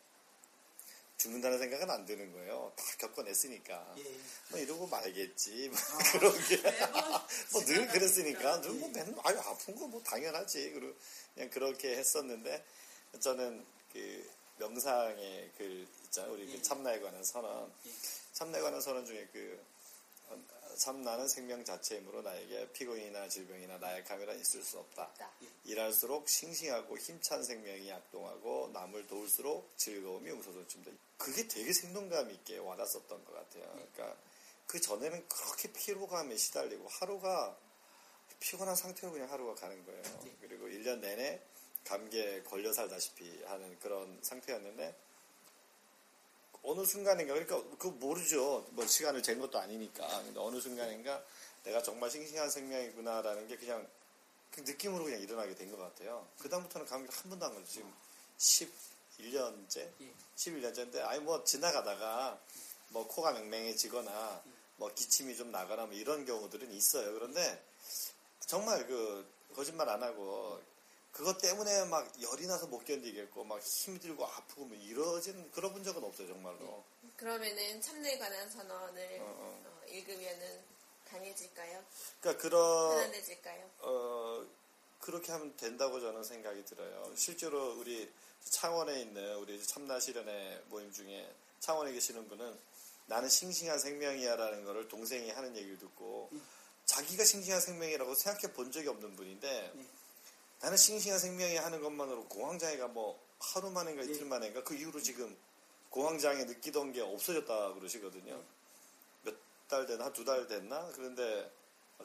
죽는다는 생각은 안 드는 거예요. 다 겪어냈으니까. 예. 뭐 이러고 말겠지. 뭐 그런 게. 뭐 늘 그랬으니까. 늘뭐 맨날, 아유, 아픈 거 뭐 당연하지. 그리고 그냥 그렇게 했었는데, 저는 그 명상의 글 있잖아요. 우리 그 참나에 관한 선언. 참나에 관한 선언 중에 그, 어, 참 나는 생명 자체이므로 나에게 피곤이나 질병이나 나약함이라 있을 수 없다. 없다. 일할수록 싱싱하고 힘찬 생명이 약동하고 남을 도울수록 즐거움이 웃어돋습니다. 그게 되게 생동감 있게 와닿았었던 것 같아요. 그러니까 그 전에는 그렇게 피로감에 시달리고 하루가 피곤한 상태로 그냥 하루가 가는 거예요. 그리고 1년 내내 감기에 걸려 살다시피 하는 그런 상태였는데 어느 순간인가 그러니까 그 모르죠. 뭐 시간을 잰 것도 아니니까. 근데 어느 순간인가 내가 정말 싱싱한 생명이구나라는 게 그냥 그 느낌으로 그냥 일어나게 된 것 같아요. 그 다음부터는 감기를 한 번도 안 걸렸어요. 지금 11년째? 예. 11년째인데, 아니 뭐 지나가다가 뭐 코가 맹맹해지거나 뭐 기침이 좀 나거나 뭐 이런 경우들은 있어요. 그런데 정말 그 거짓말 안 하고 그것 때문에 막 열이 나서 못 견디겠고 막 힘들고 아프고 뭐 이러진 그런 본 적은 없어요 정말로. 그러면은 참나에 관한 선언을 어, 어. 어, 읽으면은 강해질까요? 그러니까 그런 편안해질까요? 어, 그렇게 하면 된다고 저는 생각이 들어요. 실제로 우리 창원에 있는 우리 참나 실현의 모임 중에 창원에 계시는 분은 나는 싱싱한 생명이야라는 거를 동생이 하는 얘기를 듣고 자기가 싱싱한 생명이라고 생각해 본 적이 없는 분인데 나는 싱싱한 생명이 하는 것만으로 공황장애가 뭐 하루 만인가 이틀 만인가 그 이후로 지금 공황장애 느끼던 게 없어졌다 그러시거든요. 몇 달 됐나? 한두달 됐나? 그런데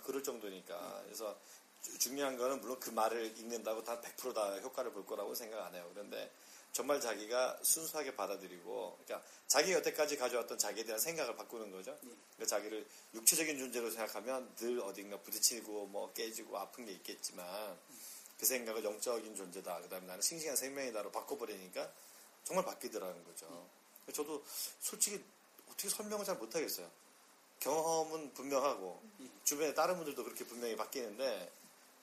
그럴 정도니까. 그래서 주- 중요한 거는 물론 그 말을 읽는다고 다 100%다 효과를 볼 거라고 생각 안 해요. 그런데 정말 자기가 순수하게 받아들이고, 그러니까 자기 여태까지 가져왔던 자기에 대한 생각을 바꾸는 거죠. 그러니까 자기를 육체적인 존재로 생각하면 늘 어딘가 부딪히고 뭐 깨지고 아픈 게 있겠지만 그 생각을 영적인 존재다. 그 다음에 나는 싱싱한 생명이다로 바꿔버리니까 정말 바뀌더라는 거죠. 저도 솔직히 어떻게 설명을 잘 못하겠어요. 경험은 분명하고 주변에 다른 분들도 그렇게 분명히 바뀌는데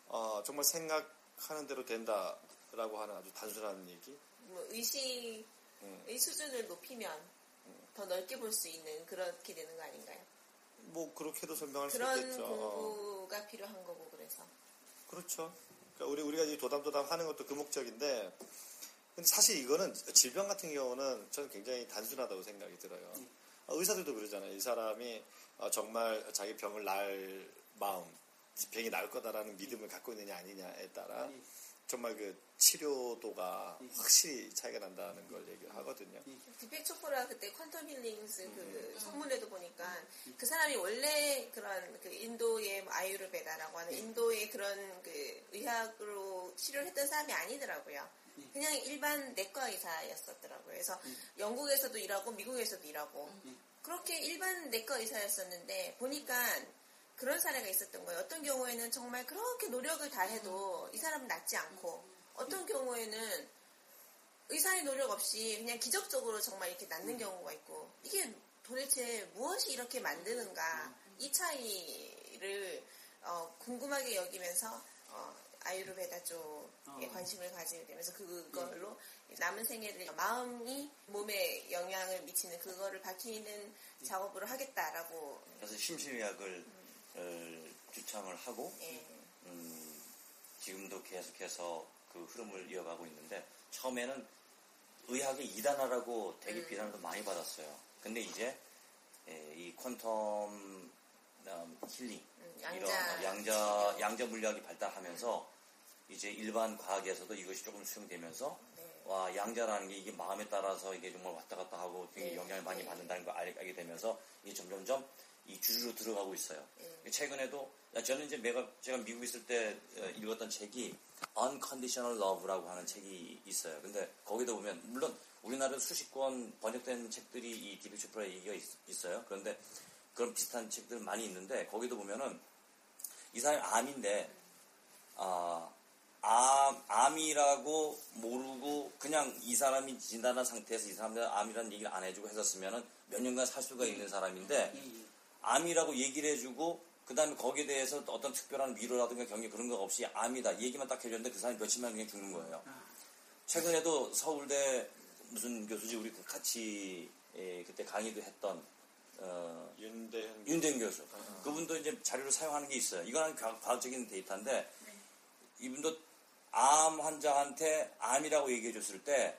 어, 정말 생각하는 대로 된다라고 하는 아주 단순한 얘기. 뭐 의식의 음. 수준을 높이면 더 넓게 볼 수 있는 그렇게 되는 거 아닌가요? 뭐 그렇게도 설명할 수 그런 있겠죠. 어. 공부가 필요한 거고 그래서 그렇죠. 그러니까 우리 우리가 이 도담도담 하는 것도 그 목적인데, 근데 사실 이거는 질병 같은 경우는 저는 굉장히 단순하다고 생각이 들어요. 어, 의사들도 그러잖아요. 이 사람이 어, 정말 자기 병을 날 마음, 병이 나을 거다라는 믿음을 갖고 있느냐 아니냐에 따라 정말 그 치료도가 확실히 차이가 난다는 걸 얘기를 하거든요. 디펙 초코라 그때 퀀텀 힐링스 그 선문에도 보니까 그 사람이 원래 그런 그 인도의 뭐 아유르베다라고 하는 인도의 그런 그 의학으로 치료를 했던 사람이 아니더라고요. 그냥 일반 내과 의사였었더라고요. 그래서 영국에서도 일하고 미국에서도 일하고 그렇게 일반 내과 의사였었는데 보니까 그런 사례가 있었던 거예요. 어떤 경우에는 정말 그렇게 노력을 다 해도 이 사람은 낫지 않고 어떤 경우에는 의사의 노력 없이 그냥 기적적으로 정말 이렇게 낫는 경우가 있고 이게 도대체 무엇이 이렇게 만드는가? 이 차이를 어, 궁금하게 여기면서 어, 아유르베다 쪽에 관심을 가지게 되면서 그걸로 남은 생애를 마음이 몸에 영향을 미치는 그거를 밝히는 작업을 하겠다라고. 그래서 심신의학을 어, 주창을 하고 예. 음, 지금도 계속해서 그 흐름을 이어가고 있는데 처음에는 의학의 이단화라고 되게 음. 비난도 많이 받았어요. 근데 이제 예, 이 퀀텀 음, 힐링 음, 이런 양자 양자 양자 물리학이 발달하면서 이제 일반 과학에서도 이것이 조금 수용되면서 네. 와 양자라는 게 이게 마음에 따라서 이게 정말 왔다 갔다 하고 되게 네. 영향을 많이 네. 받는다는 걸 알- 알게 되면서 이게 점점점 이 주주로 들어가고 있어요. 예. 최근에도 저는 이제 내가 제가 미국 있을 때 어, 읽었던 책이 Unconditional Love라고 하는 책이 있어요. 근데 거기도 보면 물론 우리나라에 수십 권 번역된 책들이 이 디비 슈프라의 얘기가 있, 어요 그런데 그런 비슷한 책들 많이 있는데 거기도 보면은 이 사람이 암인데 아, 암, 암이라고 모르고 그냥 이 사람이 진단한 상태에서 이 사람한테 암이라는 얘기를 안 해주고 했었으면은 몇 년간 살 수가 있는 사람인데 예, 예. 암이라고 얘기를 해주고 그 다음에 거기에 대해서 어떤 특별한 위로라든가 격려 그런 거 없이 암이다 얘기만 딱 해줬는데 그 사람이 며칠 만에 그냥 죽는 거예요. 최근에도 서울대 무슨 교수지 우리 그 같이 예, 그때 강의도 했던 어, 윤대현 윤대현 교수. 그분도 이제 자료를 사용하는 게 있어요. 이건 과학- 과학적인 데이터인데 이분도 암 환자한테 암이라고 얘기해 줬을 때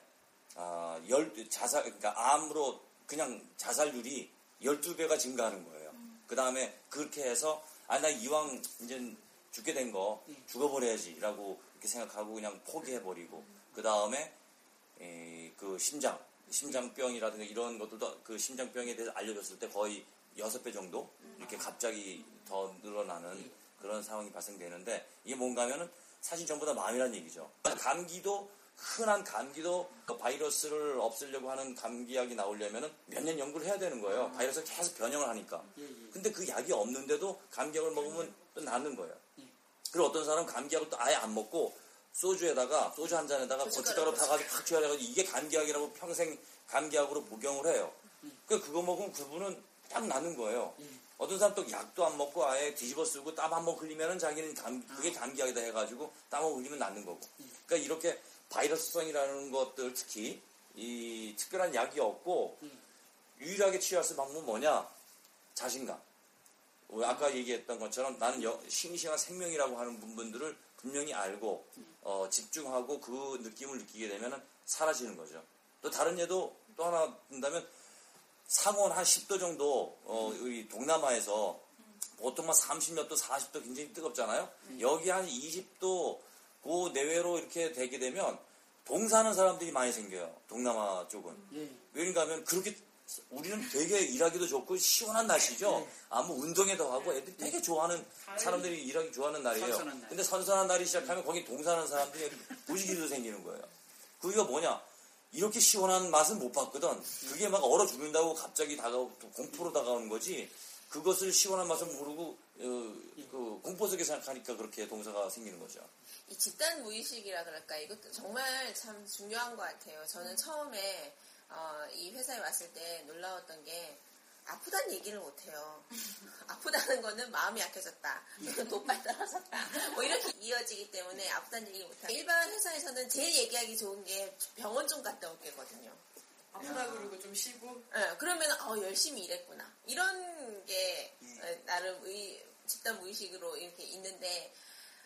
아, 열, 자살 그러니까 암으로 그냥 자살률이 12배가 증가하는 거예요. 그 다음에 그렇게 해서 아 나 이왕 이제 죽게 된 거 죽어버려야지라고 이렇게 생각하고 그냥 포기해버리고 그 다음에 그 심장 심장병이라든가 이런 것들도 그 심장병에 대해서 알려줬을 때 거의 6배 정도 이렇게 갑자기 더 늘어나는 그런 상황이 발생되는데 이게 뭔가 하면은 사실 전부 다 마음이라는 얘기죠. 감기도 흔한 감기도 그 바이러스를 없애려고 하는 감기약이 나오려면은 몇년 연구를 해야 되는 거예요. 바이러스가 계속 변형을 하니까. 예, 예. 근데 그 약이 없는데도 감기약을 먹으면 또 낫는 거예요. 예. 그리고 어떤 사람은 감기약을 또 아예 안 먹고 소주에다가 소주 한 잔에다가 고춧가루 고춧가루 타가지고 팍 튀어가지고 이게 감기약이라고 평생 감기약으로 복용을 해요. 그 그거 먹으면 그분은 딱 나는 거예요. 예. 어떤 사람 또 약도 안 먹고 아예 뒤집어 쓰고 땀 한 번 흘리면은 자기는 감, 그게 감기약이다 해가지고 땀 한 번 흘리면 낫는 거고. 그러니까 이렇게 바이러스성이라는 것들 특히 이 특별한 약이 없고 유일하게 치유할 수 있는 방법은 뭐냐? 자신감. 왜 아까 얘기했던 것처럼 나는 여- 싱싱한 생명이라고 하는 부분들을 분명히 알고 어, 집중하고 그 느낌을 느끼게 되면 사라지는 거죠. 또 다른 예도 또 하나 든다면 상온 한 10도 정도 어, 우리 동남아에서 보통 막 30몇 도, 40도 굉장히 뜨겁잖아요. 여기 한 20도 그 내외로 이렇게 되게 되면 동사하는 사람들이 많이 생겨요. 동남아 쪽은. 예. 왜냐가 하면 그렇게 우리는 되게 일하기도 좋고 시원한 날씨죠. 네. 아무 운동에도 하고 애들이 되게 좋아하는 사람들이 일하기 좋아하는 날이에요. 선선한 날. 근데 선선한 날이 시작하면 거기 동사하는 사람들이 무지개도 생기는 거예요. 그게 뭐냐? 이렇게 시원한 맛은 못 봤거든. 그게 막 얼어 죽는다고 갑자기 다가오, 공포로 다가오는 거지. 그것을 시원한 맛을 모르고 어, 그 공포 속에 생각하니까 그렇게 동사가 생기는 거죠. 이 집단 무의식이라 그럴까 이것도 정말 참 중요한 것 같아요. 저는 처음에 어, 이 회사에 왔을 때 놀라웠던 게 아프다는 얘기를 못해요. 아프다는 거는 마음이 약해졌다. 노빨 떨어졌다. 뭐 이렇게 이어지기 때문에 아프다는 얘기를 못해요. 일반 회사에서는 제일 얘기하기 좋은 게 병원 좀 갔다 올게거든요. 아프다 그러고 좀 쉬고 예, 그러면 어, 열심히 일했구나. 이런 게 예. 어, 나름 의, 집단 무의식으로 이렇게 있는데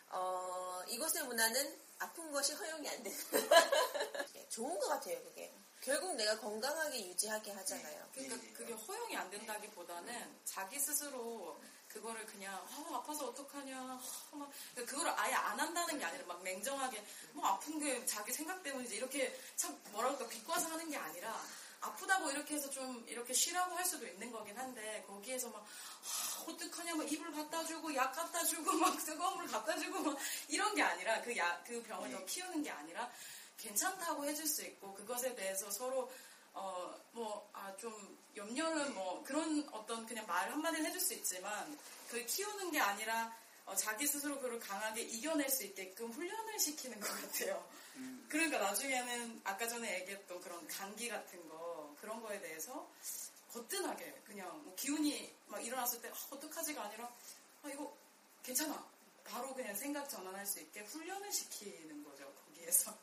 어, 이곳의 문화는 아픈 것이 허용이 안 되는 좋은 것 같아요. 그게 결국 내가 건강하게 유지하게 하잖아요. 그러니까 예. 그게 허용이 안 된다기보다는 자기 스스로 그거를 그냥 아, 아파서 어떡하냐. 아, 막 그러니까 그거를 아예 안 한다는 게 아니라 막 냉정하게 뭐 아픈 게 자기 생각 때문이지. 이렇게 참 뭐랄까 비꼬아서 하는 게 아니라 아프다고 이렇게 해서 좀 이렇게 쉬라고 할 수도 있는 거긴 한데 거기에서 막 아, 어떡하냐. 막 이불 갖다 주고 약 갖다 주고 막 뜨거운 물 갖다 주고 막 이런 게 아니라 그 약 그 병을 더 키우는 게 아니라 괜찮다고 해줄 수 있고 그것에 대해서 서로 어뭐아좀 염려는 뭐 그런 어떤 그냥 말 한마디는 해줄 수 있지만 그 키우는 게 아니라 어, 자기 스스로 그걸 강하게 이겨낼 수 있게끔 훈련을 시키는 것 같아요. 그러니까 나중에는 아까 전에 얘기했던 그런 감기 같은 거 그런 거에 대해서 거뜬하게 그냥 뭐 기운이 막 일어났을 때 아, 어떡하지가 아니라 아 이거 괜찮아 바로 그냥 생각 전환할 수 있게 훈련을 시키는 거죠 거기에서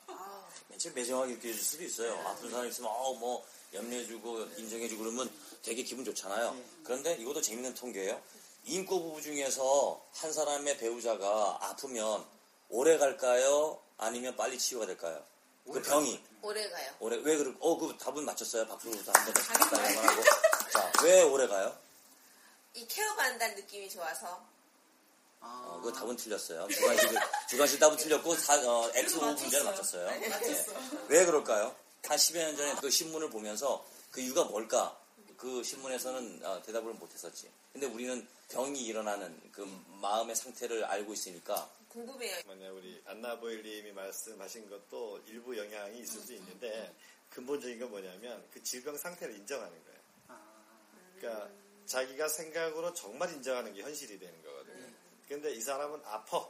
제일 매정하게 느껴질 수도 있어요. 아픈 사람 있으면 어, 뭐 염려해주고 인정해주고 그러면 되게 기분 좋잖아요. 그런데 이것도 재밌는 통계예요. 인구 부부 중에서 한 사람의 배우자가 아프면 오래 갈까요? 아니면 빨리 치유가 될까요? 그 병이 오래 가요. 오래 왜 그럴? 어 그 답은 맞췄어요. 박수로 한번 더 하고. 자, 왜 오래 가요? 이 케어받는다는 느낌이 좋아서 아, 어, 그 답은 틀렸어요. 주관식 주관식 답은 틀렸고 사, 어, X 그래도 5 문제는 맞췄어요. 네, 예. 맞췄어요. 왜 그럴까요? 한 10여 년 전에 그 신문을 보면서 그 이유가 뭘까 그 신문에서는 어, 대답을 못 했었지. 근데 우리는 병이 일어나는 그 마음의 상태를 알고 있으니까 궁금해요. 뭐냐 우리 안나보일님이 말씀하신 것도 일부 영향이 있을 수 있는데 근본적인 건 뭐냐면 그 질병 상태를 인정하는 거예요. 아, 그러니까 자기가 생각으로 정말 인정하는 게 현실이 되는 거거든요. 근데 이 사람은 아파.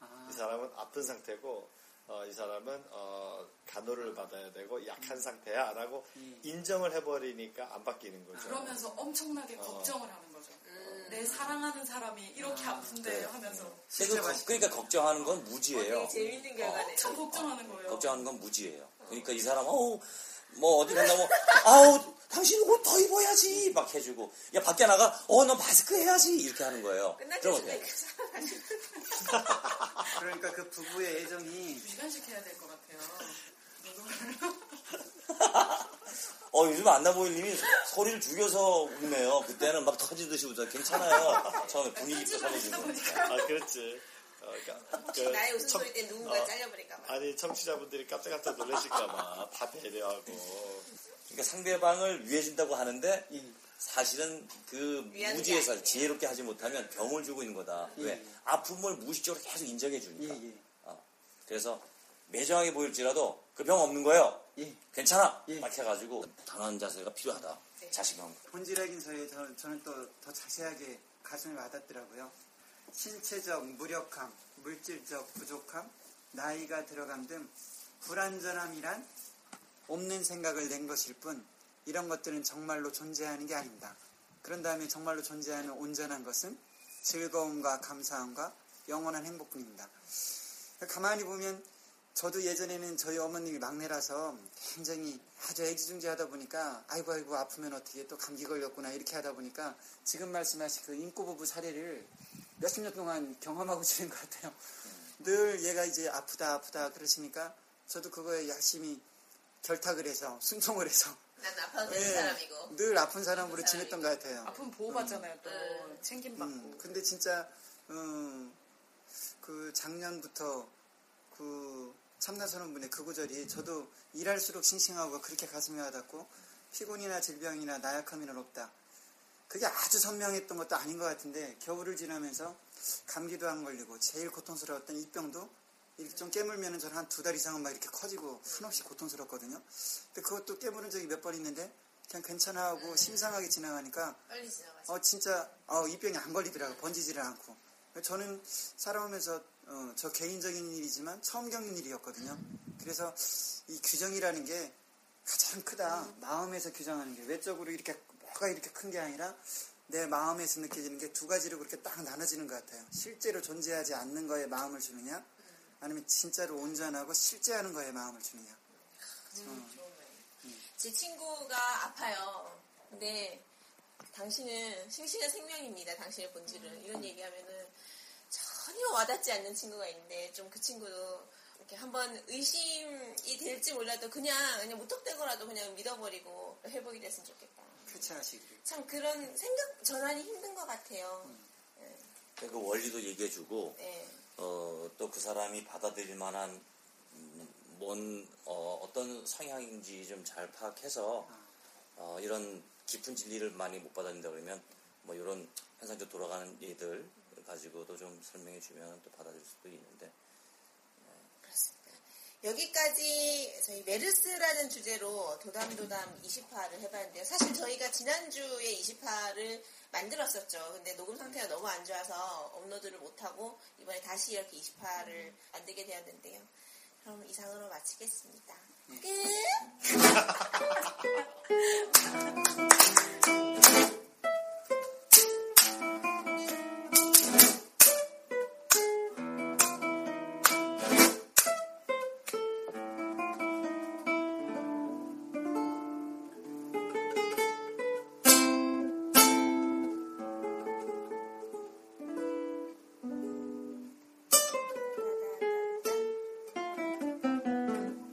아, 이 사람은 아픈 상태고 어, 이 사람은 어, 간호를 받아야 되고 약한 상태야 라고 음. 인정을 해버리니까 안 바뀌는 거죠. 그러면서 엄청나게 어. 걱정을 하는 거죠. 음. 내 사랑하는 사람이 이렇게 아픈데 네. 하면서 그 걱- 그러니까 걱정하는 건 무지예요. 어, 되게 재밌는 결과네요. 엄청 걱정하는 거예요. 걱정하는 건 무지예요. 그러니까 이 사람 어우 뭐 어디 간다고 아우 당신 옷 더 입어야지 막 해주고 야 밖에 나가 어 너 마스크 해야지 이렇게 하는 거예요. 그럼 어때? 그 그러니까 그 부부의 애정이 주간식 해야 될 것 같아요. 어 요즘 안나보일님이 소리를 죽여서 웃네요. 그때는 막 터지듯이 웃어. 괜찮아요. 처음에 분위기도 살려주고. 아 그렇지. 어, 그러니까 그 나의 청- 웃음소리 때 누군가 어, 잘려버릴까 봐. 아니 청취자분들이 깜짝깜짝 놀라실까봐 다 배려하고 그러니까 상대방을 위해준다고 하는데 예. 사실은 그 무지에서 아니에요. 지혜롭게 하지 못하면 병을 주고 있는 거다. 예. 왜? 아픔을 무의식적으로 계속 인정해 예, 주니까. 예. 어. 그래서 매정하게 보일지라도 그 병 없는 거예요. 예. 괜찮아. 예. 딱 해가지고 당한 자세가 필요하다. 네. 자신감. 본질학인 서에 저는, 저는 또 더 자세하게 가슴에 와닿더라고요. 신체적 무력함, 물질적 부족함, 나이가 들어감 등 불완전함이란 없는 생각을 낸 것일 뿐 이런 것들은 정말로 존재하는 게 아닙니다. 그런 다음에 정말로 존재하는 온전한 것은 즐거움과 감사함과 영원한 행복뿐입니다. 가만히 보면 저도 예전에는 저희 어머님이 막내라서 굉장히 아주 애지중지하다 보니까 아이고 아이고 아프면 어떻게 또 감기 걸렸구나 이렇게 하다 보니까 지금 말씀하신 그 인꼬 부부 사례를 몇십 년 동안 경험하고 지낸 것 같아요. 늘 얘가 이제 아프다 아프다 그러시니까 저도 그거에 열심히 결탁을 해서 순종을 해서 난 아파도 되는 예, 사람이고. 늘 아픈 사람으로 아픈 지냈던 것 같아요. 아픔 보호받잖아요. 또 음. 챙김받고. 음, 근데 진짜 음, 그 작년부터 그 참나선언 분의 그 구절이 저도 일할수록 싱싱하고 그렇게 가슴이 와닿고 피곤이나 질병이나 나약함이나 없다. 그게 아주 선명했던 것도 아닌 것 같은데 겨울을 지나면서 감기도 안 걸리고 제일 고통스러웠던 입병도 이렇게 좀 깨물면은 저는 한 두 달 이상은 막 이렇게 커지고 한없이 고통스럽거든요. 근데 그것도 깨물은 적이 몇 번 있는데 그냥 괜찮아 하고 심상하게 지나가니까 빨리 지나가죠. 어 진짜 어, 이 병이 안 걸리더라고 번지지를 않고 저는 살아오면서 어, 저 개인적인 일이지만 처음 겪는 일이었거든요 그래서 이 규정이라는 게 가장 크다 마음에서 규정하는 게 외적으로 이렇게 뭐가 이렇게 큰 게 아니라 내 마음에서 느껴지는 게 두 가지로 그렇게 딱 나눠지는 것 같아요 실제로 존재하지 않는 거에 마음을 주느냐 아니면 진짜로 온전하고 실제하는 거에 마음을 주느냐 좋은 말이에요. 제 친구가 아파요. 근데 당신은 싱싱한 생명입니다. 당신의 본질은. 이런 얘기하면은 전혀 와닿지 않는 친구가 있는데 좀 그 친구도 이렇게 한번 의심이 될지 몰라도 그냥 그냥 무턱대고라도 그냥 믿어버리고 회복이 됐으면 좋겠다. 하시길 참 그런 생각 전환이 힘든 것 같아요. 그 원리도 얘기해주고 네. 어, 또 그 사람이 받아들일 만한 음, 뭔 어, 떤 성향인지 좀 잘 파악해서 어, 이런 깊은 진리를 많이 못 받아들인다 그러면 뭐 이런 현상적 돌아가는 일들 가지고도 좀 설명해 주면 또 받아들일 수도 있는데. 여기까지 저희 메르스라는 주제로 도담도담 20화를 해봤는데요. 사실 저희가 지난주에 20화를 만들었었죠. 근데 녹음 상태가 너무 안 좋아서 업로드를 못하고 이번에 다시 이렇게 20화를 만들게 되었는데요. 그럼 이상으로 마치겠습니다. 끝!